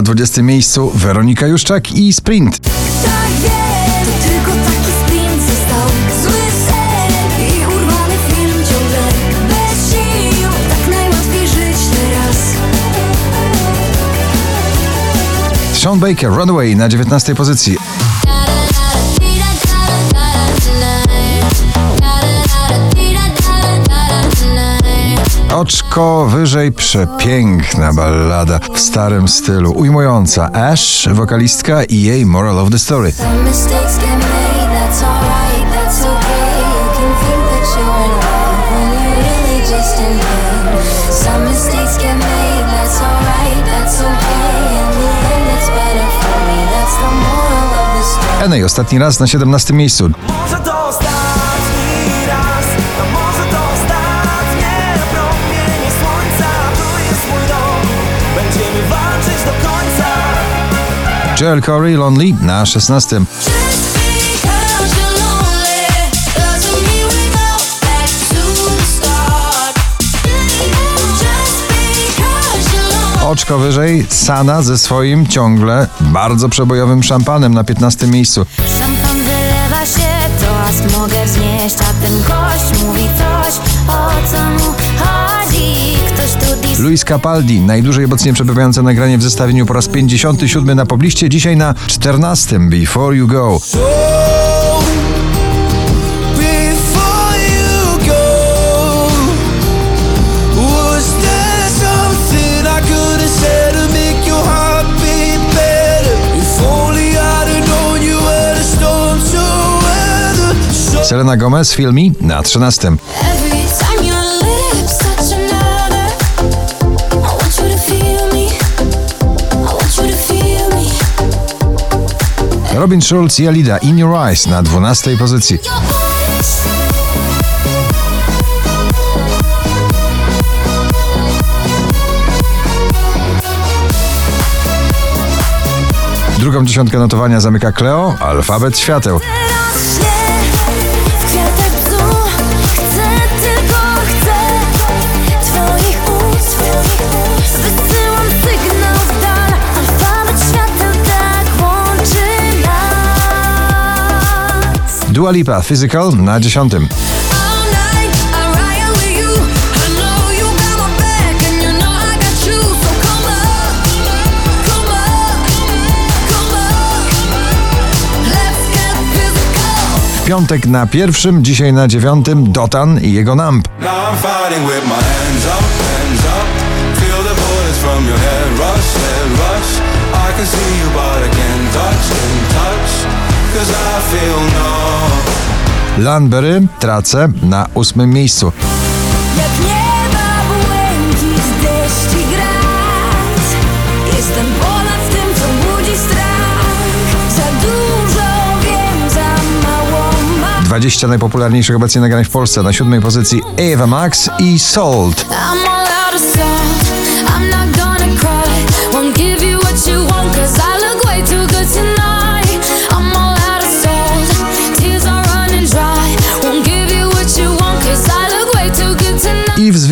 na 20 miejscu Weronika Juszczak i Sprint. Tak wie, to tylko taki sprint został Zły sen i urwany film ciągle Bez sił, tak najłatwiej żyć teraz Sean Baker, Runaway na 19 pozycji. Oczko wyżej przepiękna ballada w starym stylu, ujmująca Ash, wokalistka i jej Moral of the Story. Some mistakes get made, that's alright, Joel Corey, Lonely na 16. Just because you're lonely doesn't mean we go back to the start. Just because you're lonely. Oczko wyżej Sana ze swoim ciągle bardzo przebojowym szampanem na 15 miejscu. Szampan wylewa się, to aż mogę wznieść, a ten Luis Capaldi, najdłużej obecnie przebywające nagranie w zestawieniu po raz 57 na pobliście, dzisiaj na 14 Before You Go. Selena Gomez filmi na 13. Robin Schulz i Alida, In Your Eyes na 12 pozycji. Drugą dziesiątkę notowania zamyka Cleo, Alfabet Świateł. Come on Let's get physical Piątek na pierwszym, dzisiaj na dziewiątym Dotan i jego Numb. Now Lanbery, Tracę na ósmym miejscu. Jak nieba błękit, deszcz i Jestem ponad tym, co budzi strach Za dużo wiem, za mało mam 20 najpopularniejszych obecnie nagrań w Polsce na siódmej pozycji Eva Max i Salt. I'm all out of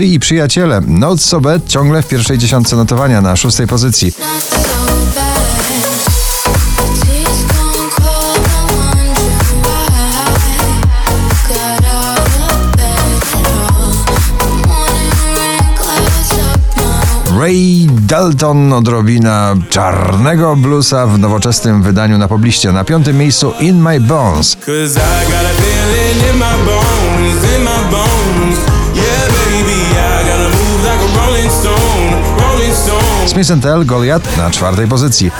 I przyjaciele. Not So Bad ciągle w pierwszej dziesiątce notowania na szóstej pozycji. Ray Dalton, odrobina czarnego bluesa w nowoczesnym wydaniu na pobliście. Na piątym miejscu In My Bones. Smith Tell, Goliath na czwartej pozycji.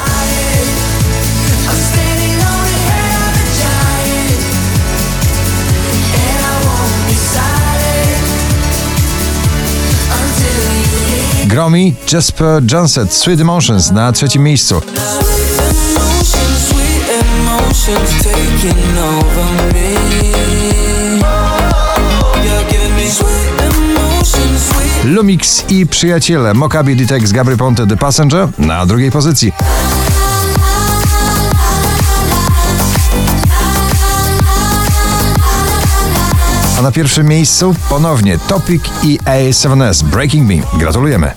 Gromi, Jasper Johnson, Sweet Emotions na trzecim miejscu. Sweet emotions, sweet emotions Lumix i przyjaciele, Mokabi Ditex, Gabry Ponte, The Passenger na drugiej pozycji. A na pierwszym miejscu ponownie Topic i A7S Breaking Me. Gratulujemy.